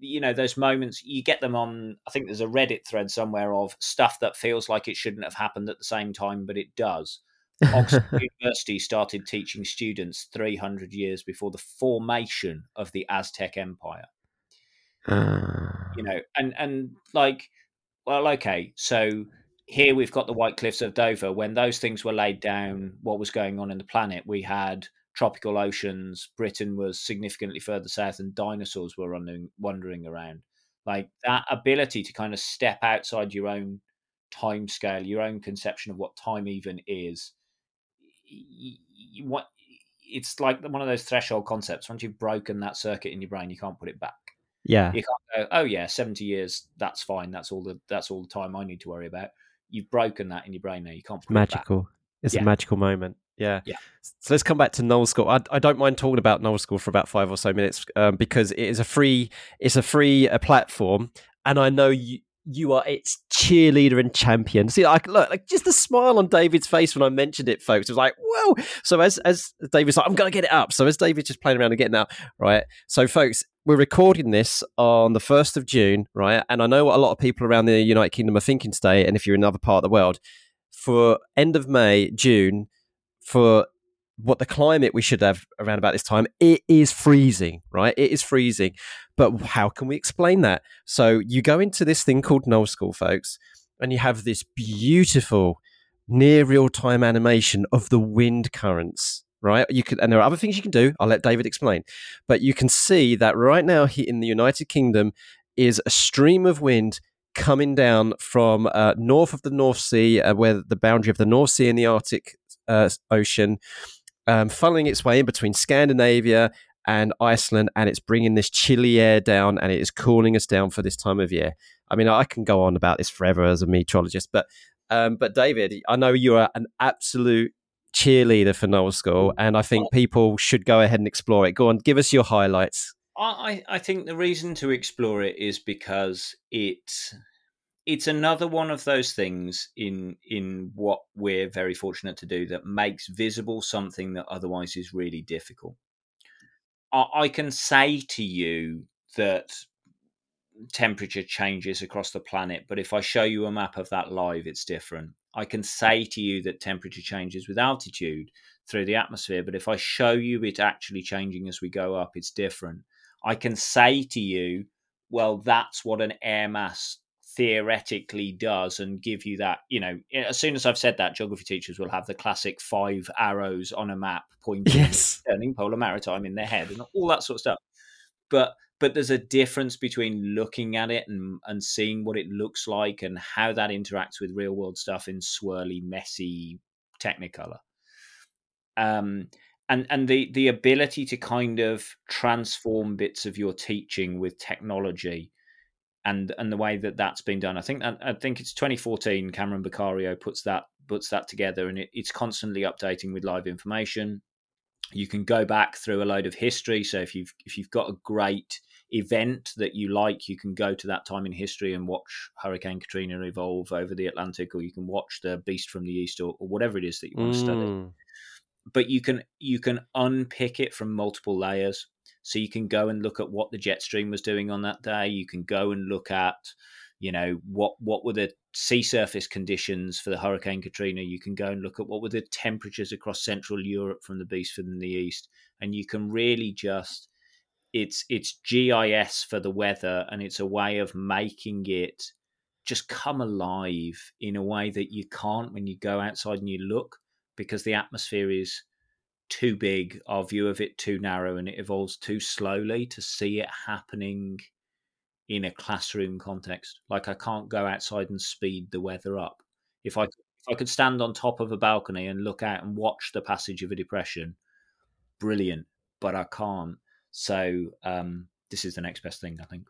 You know, those moments you get them on. I think there's a Reddit thread somewhere of stuff that feels like it shouldn't have happened at the same time, but it does. Oxford University started teaching students 300 years before the formation of the Aztec Empire. Uh... You know, and and like, well, okay, so here we've got the White Cliffs of Dover. When those things were laid down, what was going on in the planet? We had tropical oceans. Britain was significantly further south, and dinosaurs were running, wandering around. Like that ability to kind of step outside your own time scale, your own conception of what time even is. What it's like one of those threshold concepts. Once you've broken that circuit in your brain, you can't put it back. Yeah. You can't go, oh yeah, 70 years, that's fine. That's all the that's all the time I need to worry about. You've broken that in your brain now. You can't magical. It it's yeah. a magical moment. Yeah. Yeah. So let's come back to Null School. I, I don't mind talking about Null School for about five or so minutes um, because it is a free it's a free uh, platform, and I know you you are its cheerleader and champion. See, like, look, like just the smile on David's face when I mentioned it, folks. It was like, whoa. So as as David's like, I'm gonna get it up. So as David's just playing around and getting out, right? So folks, we're recording this on the 1st of June, right? And I know what a lot of people around the United Kingdom are thinking today. And if you're in another part of the world, for end of May, June, for what the climate we should have around about this time, it is freezing, right? It is freezing. But how can we explain that? So you go into this thing called Null School, folks, and you have this beautiful near real time animation of the wind currents right? You can, and there are other things you can do. I'll let David explain, but you can see that right now in the United Kingdom is a stream of wind coming down from uh, north of the North Sea, uh, where the boundary of the North Sea and the Arctic uh, Ocean, um, funneling its way in between Scandinavia and Iceland, and it's bringing this chilly air down, and it is cooling us down for this time of year. I mean, I can go on about this forever as a meteorologist, but um, but David, I know you are an absolute cheerleader for Null School, and I think people should go ahead and explore it. Go on, give us your highlights. I, I think the reason to explore it is because it's it's another one of those things in in what we're very fortunate to do that makes visible something that otherwise is really difficult. I, I can say to you that temperature changes across the planet, but if I show you a map of that live, it's different. I can say to you that temperature changes with altitude through the atmosphere, but if I show you it actually changing as we go up, it's different. I can say to you, well, that's what an air mass theoretically does and give you that you know as soon as i've said that geography teachers will have the classic five arrows on a map pointing yes. turning polar maritime in their head and all that sort of stuff but but there's a difference between looking at it and, and seeing what it looks like and how that interacts with real world stuff in swirly, messy Technicolor. Um, and and the the ability to kind of transform bits of your teaching with technology and and the way that that's been done. I think I think it's 2014. Cameron Beccario puts that puts that together, and it, it's constantly updating with live information. You can go back through a load of history. So if you've if you've got a great event that you like, you can go to that time in history and watch Hurricane Katrina evolve over the Atlantic, or you can watch the Beast from the East, or, or whatever it is that you want to study. Mm. But you can you can unpick it from multiple layers. So you can go and look at what the jet stream was doing on that day. You can go and look at, you know, what what were the sea surface conditions for the Hurricane Katrina. You can go and look at what were the temperatures across Central Europe from the Beast from the East, and you can really just it's it's GIS for the weather, and it's a way of making it just come alive in a way that you can't when you go outside and you look because the atmosphere is too big, our view of it too narrow, and it evolves too slowly to see it happening in a classroom context. Like I can't go outside and speed the weather up. If I if I could stand on top of a balcony and look out and watch the passage of a depression, brilliant. But I can't. So um, this is the next best thing, I think.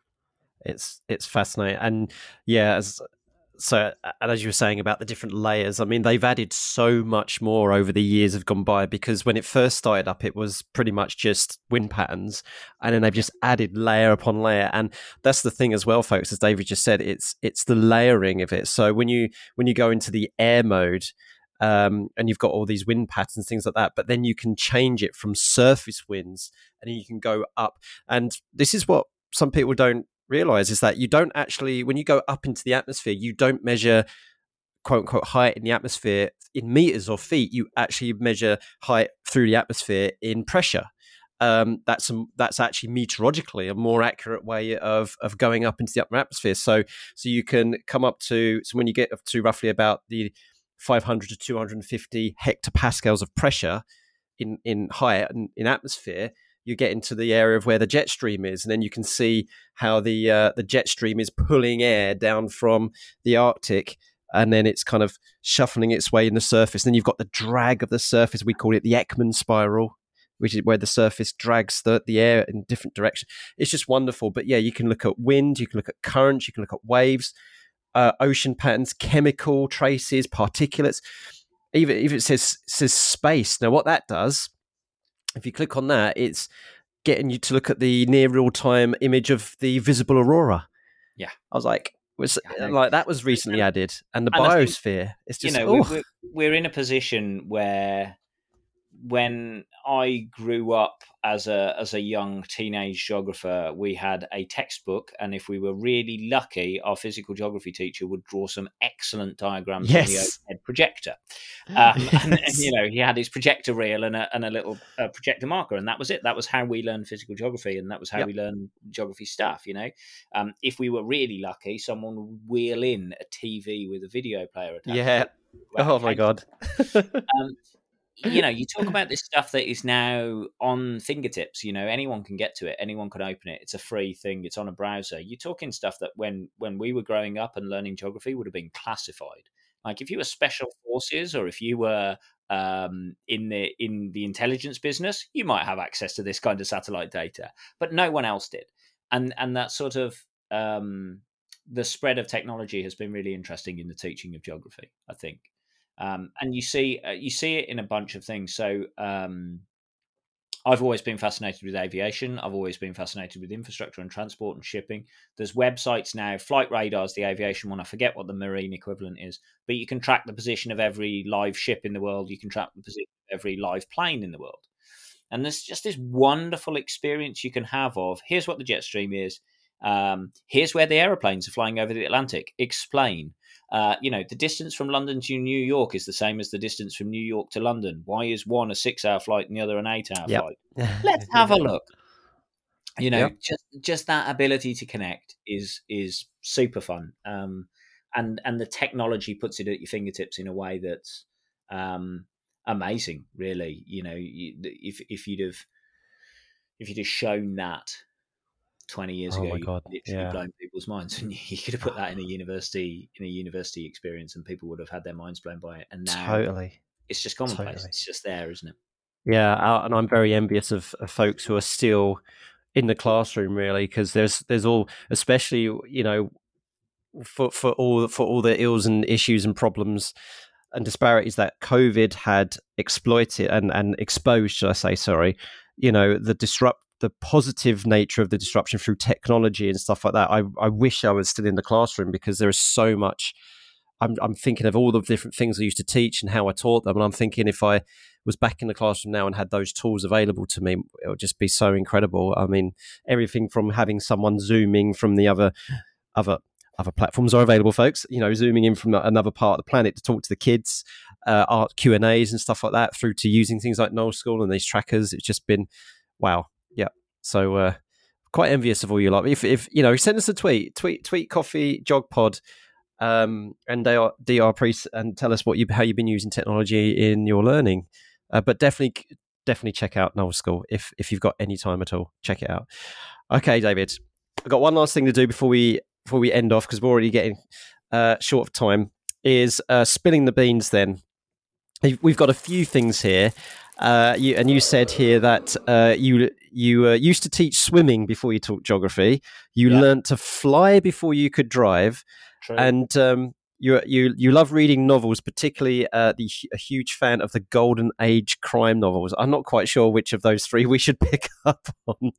It's it's fascinating, and yeah, as so and as you were saying about the different layers i mean they've added so much more over the years have gone by because when it first started up it was pretty much just wind patterns and then they've just added layer upon layer and that's the thing as well folks as david just said it's it's the layering of it so when you when you go into the air mode um, and you've got all these wind patterns, things like that. But then you can change it from surface winds, and you can go up. And this is what some people don't realize is that you don't actually, when you go up into the atmosphere, you don't measure quote unquote height in the atmosphere in meters or feet. You actually measure height through the atmosphere in pressure. Um, that's a, that's actually meteorologically a more accurate way of of going up into the upper atmosphere. So so you can come up to so when you get up to roughly about the 500 to 250 hectopascals of pressure in in height in, in atmosphere, you get into the area of where the jet stream is, and then you can see how the uh, the jet stream is pulling air down from the Arctic, and then it's kind of shuffling its way in the surface. Then you've got the drag of the surface. We call it the Ekman spiral, which is where the surface drags the, the air in different directions. It's just wonderful. But yeah, you can look at wind, you can look at currents, you can look at waves, uh, ocean patterns, chemical traces, particulates. Even if it says says space. Now, what that does if you click on that, it's getting you to look at the near real time image of the visible aurora. Yeah, I was like, was like that was recently um, added, and the and biosphere. Think, it's just you know we're, we're in a position where when I grew up as a as a young teenage geographer, we had a textbook, and if we were really lucky, our physical geography teacher would draw some excellent diagrams yes. on the overhead projector. Um, and, and, you know, he had his projector reel and a, and a little uh, projector marker, and that was it. That was how we learned physical geography, and that was how yep. we learned geography stuff. You know, um, if we were really lucky, someone would wheel in a TV with a video player attached. Yeah. Oh my god. um, you know, you talk about this stuff that is now on fingertips. You know, anyone can get to it. Anyone can open it. It's a free thing. It's on a browser. You're talking stuff that when when we were growing up and learning geography would have been classified. Like if you were special forces or if you were um, in the in the intelligence business, you might have access to this kind of satellite data, but no one else did. And and that sort of um, the spread of technology has been really interesting in the teaching of geography. I think. Um, and you see uh, you see it in a bunch of things. So um, I've always been fascinated with aviation. I've always been fascinated with infrastructure and transport and shipping. There's websites now. Flight Radar's the aviation one. I forget what the marine equivalent is, but you can track the position of every live ship in the world. You can track the position of every live plane in the world. And there's just this wonderful experience you can have of here's what the jet stream is. Um, here's where the aeroplanes are flying over the Atlantic. Explain. Uh, you know, the distance from London to New York is the same as the distance from New York to London. Why is one a six hour flight and the other an eight hour yep. flight? Let's have a look. You know, yep. just just that ability to connect is is super fun. Um, and and the technology puts it at your fingertips in a way that's um, amazing. Really, you know, if if you'd have if you'd have shown that 20 years oh ago you literally yeah. blown people's minds and you could have put that in a university in a university experience and people would have had their minds blown by it and now totally it's just commonplace totally. it's just there isn't it yeah uh, and i'm very envious of, of folks who are still in the classroom really because there's there's all especially you know for for all for all the ills and issues and problems and disparities that covid had exploited and and exposed should i say sorry you know the disrupt the positive nature of the disruption through technology and stuff like that. I, I wish I was still in the classroom because there is so much. I'm, I'm thinking of all the different things I used to teach and how I taught them. And I'm thinking if I was back in the classroom now and had those tools available to me, it would just be so incredible. I mean, everything from having someone zooming from the other, other, other platforms are available, folks. You know, zooming in from another part of the planet to talk to the kids, uh, art Q and A's and stuff like that, through to using things like Null School and these trackers. It's just been wow. So uh, quite envious of all you lot. If, if you know, send us a tweet, tweet, tweet, coffee, geog pod, um, and DR, DR Preece, and tell us what you how you've been using technology in your learning. Uh, but definitely, definitely check out Null School if if you've got any time at all. Check it out. Okay, David, I've got one last thing to do before we before we end off because we're already getting uh, short of time. Is uh, spilling the beans then. We've got a few things here. Uh, you, and you said here that uh, you you uh, used to teach swimming before you taught geography. You yeah. learned to fly before you could drive, True. and um, you you you love reading novels, particularly uh, the, a huge fan of the golden age crime novels. I'm not quite sure which of those three we should pick up on.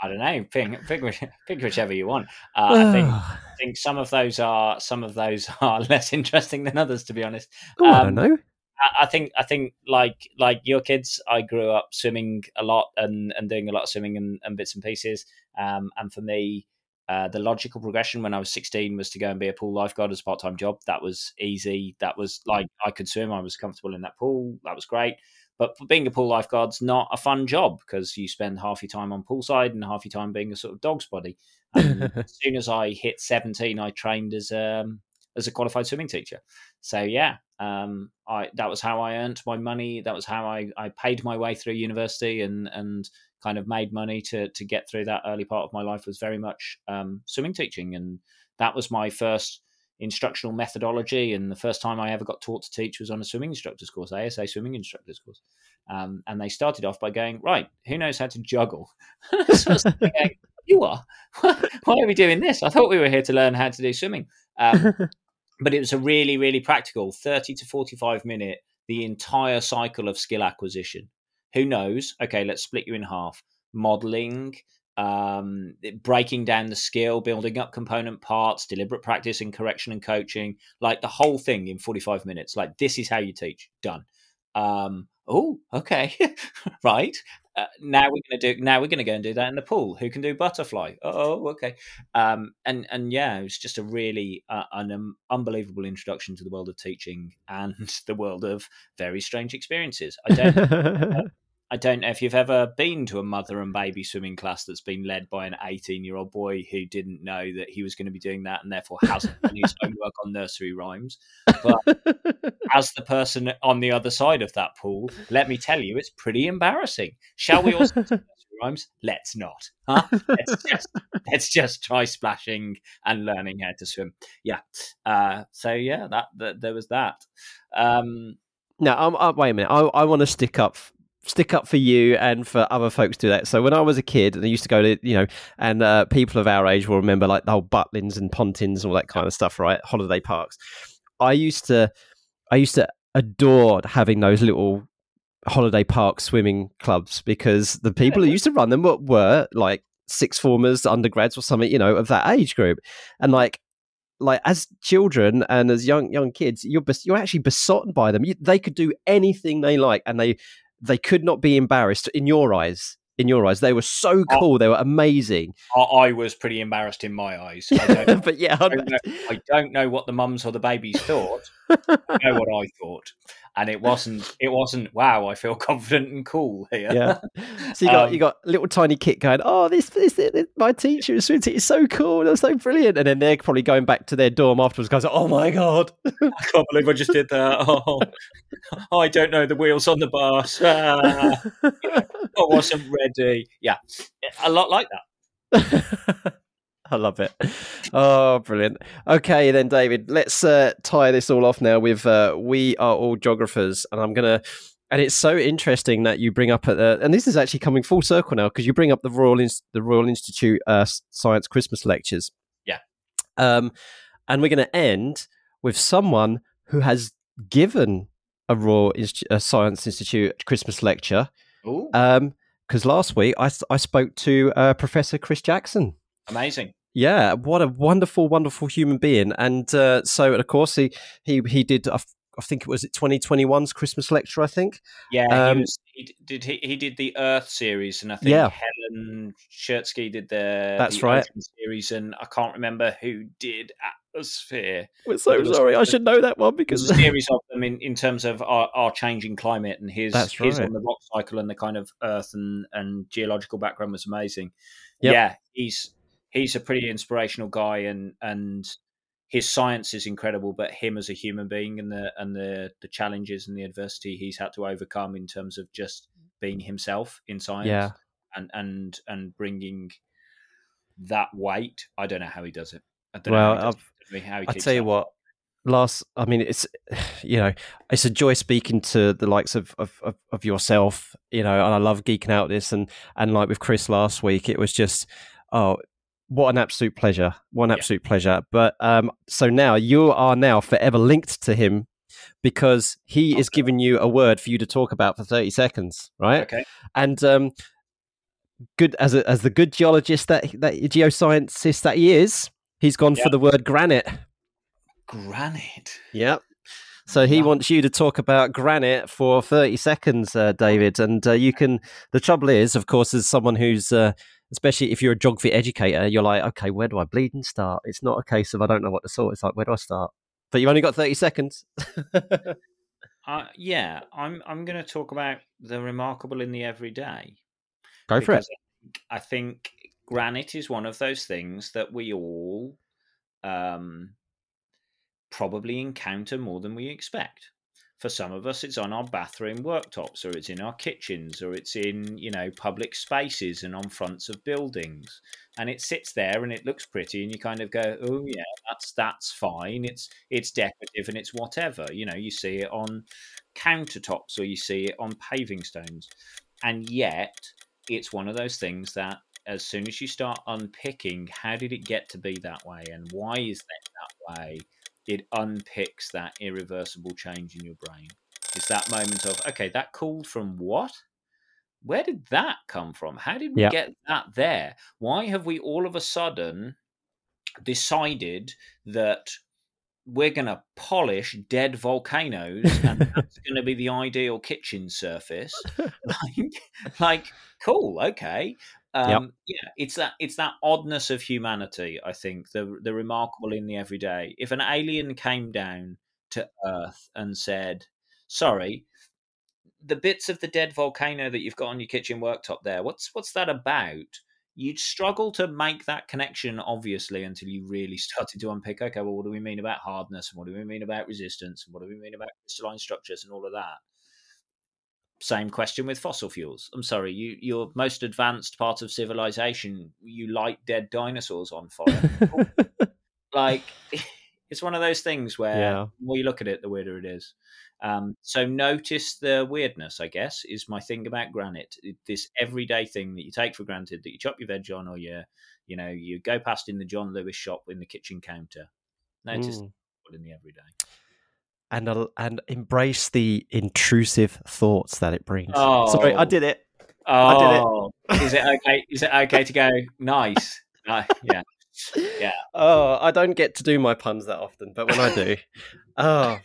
I don't know. Pick, pick, pick whichever you want. Uh, I think I think some of those are some of those are less interesting than others, to be honest. Ooh, um, I don't um, know. I think I think like like your kids, I grew up swimming a lot and, and doing a lot of swimming and, and bits and pieces. Um, and for me, uh, the logical progression when I was 16 was to go and be a pool lifeguard as a part time job. That was easy. That was like I could swim. I was comfortable in that pool. That was great. But being a pool lifeguard's not a fun job because you spend half your time on poolside and half your time being a sort of dog's body. as soon as I hit 17, I trained as um, as a qualified swimming teacher. So yeah, um, I that was how I earned my money. That was how I, I paid my way through university and and kind of made money to to get through that early part of my life was very much um, swimming teaching, and that was my first instructional methodology. And the first time I ever got taught to teach was on a swimming instructor's course, ASA swimming instructor's course. Um, and they started off by going, right, who knows how to juggle? so you are. Why are we doing this? I thought we were here to learn how to do swimming. Um, but it was a really, really practical 30 to 45 minute, the entire cycle of skill acquisition. Who knows? Okay, let's split you in half. Modeling, um, breaking down the skill, building up component parts, deliberate practice and correction and coaching, like the whole thing in 45 minutes. Like, this is how you teach. Done. Um, oh, okay, right. Uh, now we're going to do. Now we're to go and do that in the pool. Who can do butterfly? Oh, okay. Um, and and yeah, it was just a really uh, an um, unbelievable introduction to the world of teaching and the world of very strange experiences. I don't. I don't know if you've ever been to a mother and baby swimming class that's been led by an 18 year old boy who didn't know that he was going to be doing that and therefore hasn't done his homework on nursery rhymes. But as the person on the other side of that pool, let me tell you, it's pretty embarrassing. Shall we also nursery rhymes? Let's not. Huh? Let's just, let's just try splashing and learning how to swim. Yeah. Uh, so yeah, that, that there was that. Um, now, um, uh, wait a minute. I, I want to stick up stick up for you and for other folks do that. So when I was a kid and I used to go to, you know, and uh, people of our age will remember like the whole Butlins and Pontins and all that kind of stuff, right? Holiday parks. I used to, I used to adore having those little holiday park swimming clubs because the people who used to run them were, were like six formers, undergrads or something, you know, of that age group. And like, like as children and as young young kids, you're bes- you're actually besotted by them. You, they could do anything they like, and they they could not be embarrassed in your eyes. In your eyes, they were so cool. Oh, they were amazing. I, was pretty embarrassed in my eyes. but yeah, I don't, know, I don't, know, what the mums or the babies thought. I know what I thought. And it wasn't it wasn't wow i feel confident and cool here. Yeah. So you got um, you got little tiny kit going oh this this, this my teacher is is so cool they're so brilliant. And then they're probably going back to their dorm afterwards guys oh my god. I can't believe i just did that. Oh, oh i don't know the wheels on the bus. Ah, i wasn't ready. Yeah. A lot like that I love it. Oh, brilliant. Okay, then, David, let's uh, tie this all off now with uh, We Are All Geographers. And I'm going to, and it's so interesting that you bring up, at the, and this is actually coming full circle now because you bring up the Royal, Inst- the Royal Institute uh, Science Christmas lectures. Yeah. Um, and we're going to end with someone who has given a Royal Inst- a Science Institute Christmas lecture. Um, because last week I, I spoke to uh, Professor Chris Jackson. Amazing. Yeah, what a wonderful, wonderful human being. And uh, so, of course, he he he did. I think it was it 2021's Christmas lecture. I think. Yeah, um, he, was, he did. He, he did the Earth series, and I think yeah. Helen Czerski did the that's the right series, and I can't remember who did Atmosphere. We're so sorry. I should know that one because a series of them in, in terms of our, our changing climate and his that's his right. on the rock cycle and the kind of Earth and and geological background was amazing. Yep. Yeah, he's he's a pretty inspirational guy, and and his science is incredible. But him as a human being and the and the the challenges and the adversity he's had to overcome in terms of just being himself in science, yeah. and and and bringing that weight. I don't know how he does it. I don't well, know how he, how I tell you what, last i mean it's you know it's a joy speaking to the likes of, of of, of yourself you know and i love geeking out this and and like with chris last week it was just oh what an absolute pleasure. What an absolute yeah. pleasure. But um, so now you are now forever linked to him because he okay. is giving you a word for you to talk about for 30 seconds, right? Okay. And um, good as a, as the good geologist that that geoscientist that he is, he's gone yep. for the word granite. Granite. Yep. So he wow. wants you to talk about granite for 30 seconds, uh, David. And uh, you can, the trouble is, of course, as someone who's uh, especially if you're a geography educator, you're like, okay, where do I bleed and start? It's not a case of I don't know what to sort. It's like, where do I start? But you've only got 30 seconds. uh, yeah, I'm I'm going to talk about the remarkable in the everyday. Go for it. I think granite is one of those things that we all um, probably encounter more than we expect for some of us it's on our bathroom worktops or it's in our kitchens or it's in you know public spaces and on fronts of buildings. And it sits there and it looks pretty and you kind of go oh yeah that's that's fine. It's it's decorative and it's whatever. You know you see it on countertops or you see it on paving stones. And yet it's one of those things that as soon as you start unpicking how did it get to be that way? And why is that that way it unpicks that irreversible change in your brain. It's that moment of, okay, that called from what? Where did that come from? How did we yeah. get that there? Why have we all of a sudden decided that we're going to polish dead volcanoes and that's going to be the ideal kitchen surface. Like, like cool okay. Um, yep. yeah it's that it's that oddness of humanity i think the the remarkable in the everyday. If an alien came down to earth and said sorry the bits of the dead volcano that you've got on your kitchen worktop there what's what's that about you'd struggle to make that connection obviously until you really started to unpick okay well what do we mean about hardness? And what do we mean about resistance? And what do we mean about crystalline structures and all of that? Same question with fossil fuels. I'm sorry you your most advanced part of civilization you light dead dinosaurs on fire. Like it's one of those things where yeah. the more you look at it the weirder it is um, so notice the weirdness, I guess, is my thing about granite. This everyday thing that you take for granted that you chop your veg on, or you, you know, you go past in the John Lewis shop in the kitchen counter. Notice mm. in the everyday, and and embrace the intrusive thoughts that it brings. Oh. Sorry, I did it. Oh, I did it. Oh, it okay? Is it okay to go? Nice. Uh, yeah yeah. Oh, I don't get to do my puns that often, but when I do, oh,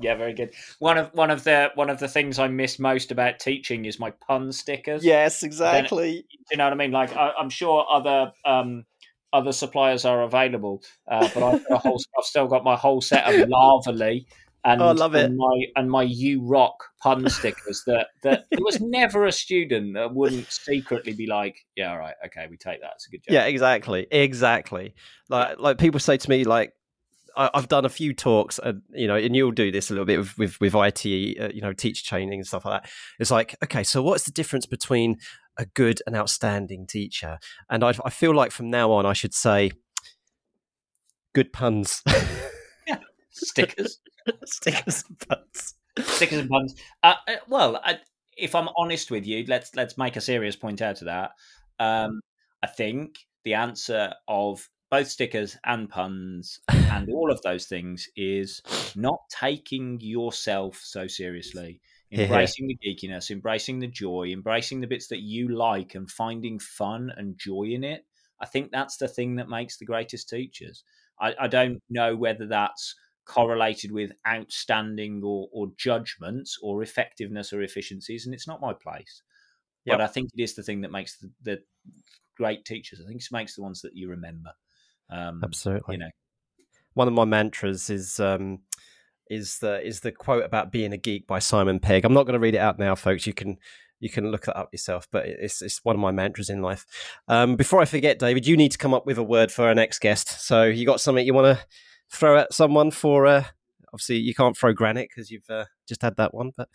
yeah, very good. One of one of the one of the things I miss most about teaching is my pun stickers. Yes, exactly. Then, you know what I mean? Like I, am sure other um, other suppliers are available, uh, but I've, whole, I've, still got my whole set of Lavally and, oh, I love it. And my and my you rock pun stickers that that there was never a student that wouldn't secretly be like, yeah, all right, okay, we take that. It's a good job. Yeah, exactly, exactly. Like like people say to me like. I, have done a few talks, and you know, and you'll do this a little bit with with, with IT, uh, you know, teacher training and stuff like that. It's like, okay, so what's the difference between a good and outstanding teacher? And I, I feel like from now on, I should say, good puns. yeah, stickers. stickers and puns. Stickers and puns. Uh, uh, well, I, if I'm honest with you, let's let's make a serious point out of that. Um, I think the answer of both stickers and puns and all of those things is not taking yourself so seriously embracing the geekiness embracing the joy embracing the bits that you like and finding fun and joy in it i think that's the thing that makes the greatest teachers i, I don't know whether that's correlated with outstanding or, or judgments or effectiveness or efficiencies, and it's not my place. Yep. But I think it is the thing that makes the, the great teachers. I think it makes the ones that you remember. Um, Absolutely. You know, one of my mantras is um, is the is the quote about being a geek by Simon Pegg. I'm not going to read it out now, folks. You can you can look that up yourself, but it's it's one of my mantras in life. Um, before I forget, David, you need to come up with a word for our next guest. So you got something you want to throw at someone for uh, obviously you can't throw granite because you've uh, just had that one, but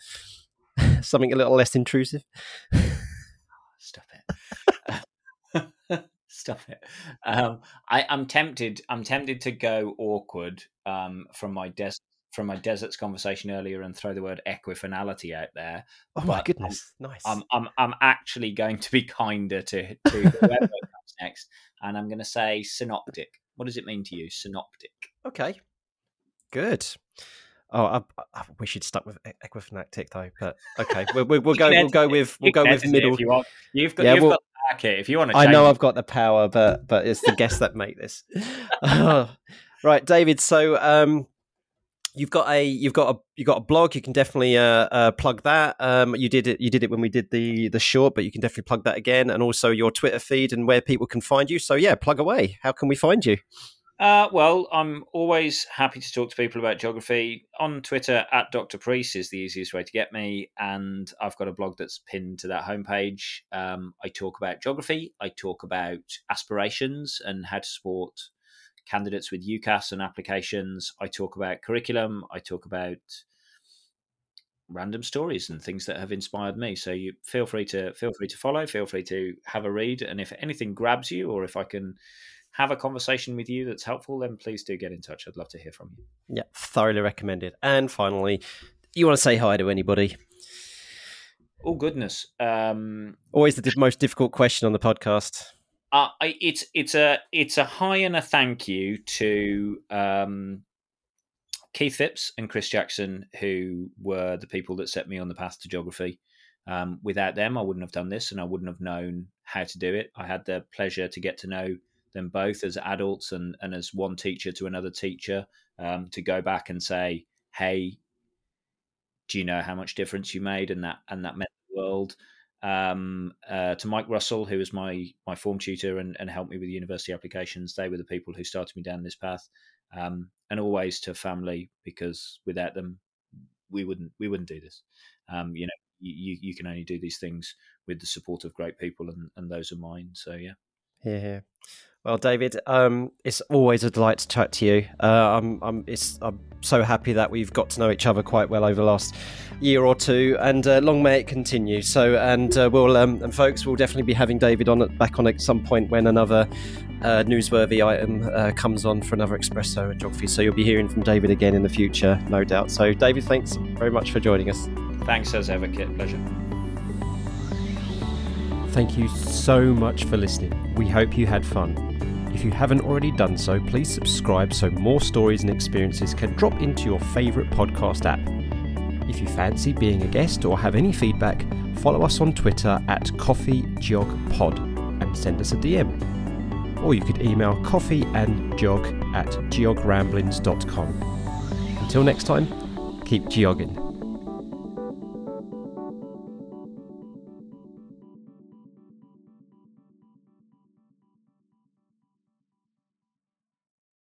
something a little less intrusive. Stop it. Stop it. Um, I, am tempted. I'm tempted to go awkward um, from my desert from my deserts conversation earlier and throw the word equifinality out there. Oh my goodness, I'm, nice. I'm, I'm I'm actually going to be kinder to to whoever comes next, and I'm going to say synoptic. What does it mean to you, synoptic? Okay, good. Oh, I, I wish you'd stuck with Equifinactic though, but okay, we'll, we'll, we'll go. We'll go with we'll go with middle. You want. You've got. Yeah, you've we'll, got the If you want to. I know I've got the power, but but it's the guests that make this. right, David. So um, you've got a you've got a you've got a blog. You can definitely uh, uh, plug that. Um, you did it. You did it when we did the the short, but you can definitely plug that again, and also your Twitter feed and where people can find you. So yeah, plug away. How can we find you? Uh, well, I'm always happy to talk to people about geography. On Twitter, at Dr. Preece is the easiest way to get me. And I've got a blog that's pinned to that homepage. Um, I talk about geography, I talk about aspirations and how to support candidates with UCAS and applications. I talk about curriculum, I talk about random stories and things that have inspired me. So you feel free to feel free to follow, feel free to have a read, and if anything grabs you, or if I can have a conversation with you that's helpful, then please do get in touch. I'd love to hear from you. Yeah, thoroughly recommended. And finally, you want to say hi to anybody? Oh goodness! Um, Always the most difficult question on the podcast. Uh, it's it's a it's a hi and a thank you to um, Keith Phipps and Chris Jackson, who were the people that set me on the path to geography. Um, without them, I wouldn't have done this, and I wouldn't have known how to do it. I had the pleasure to get to know them both as adults and, and as one teacher to another teacher um, to go back and say, "Hey, do you know how much difference you made?" and that and that meant the world. Um, uh, to Mike Russell, who was my my form tutor and, and helped me with university applications, they were the people who started me down this path. Um, and always to family because without them, we wouldn't we wouldn't do this. Um, you know, you you can only do these things with the support of great people, and and those are mine. So yeah. Yeah. Well, David, um, it's always a delight to chat to you. Uh, I'm, I'm, I'm, so happy that we've got to know each other quite well over the last year or two, and uh, long may it continue. So, and uh, we'll, um, and folks, we'll definitely be having David on back on at some point when another uh, newsworthy item uh, comes on for another espresso and geography. So you'll be hearing from David again in the future, no doubt. So, David, thanks very much for joining us. Thanks as ever, Kit. Pleasure. Thank you so much for listening. We hope you had fun. If you haven't already done so, please subscribe so more stories and experiences can drop into your favourite podcast app. If you fancy being a guest or have any feedback, follow us on Twitter at CoffeeGeogPod and send us a DM. Or you could email coffeeandgeog at geogramblings.com. Until next time, keep geogging.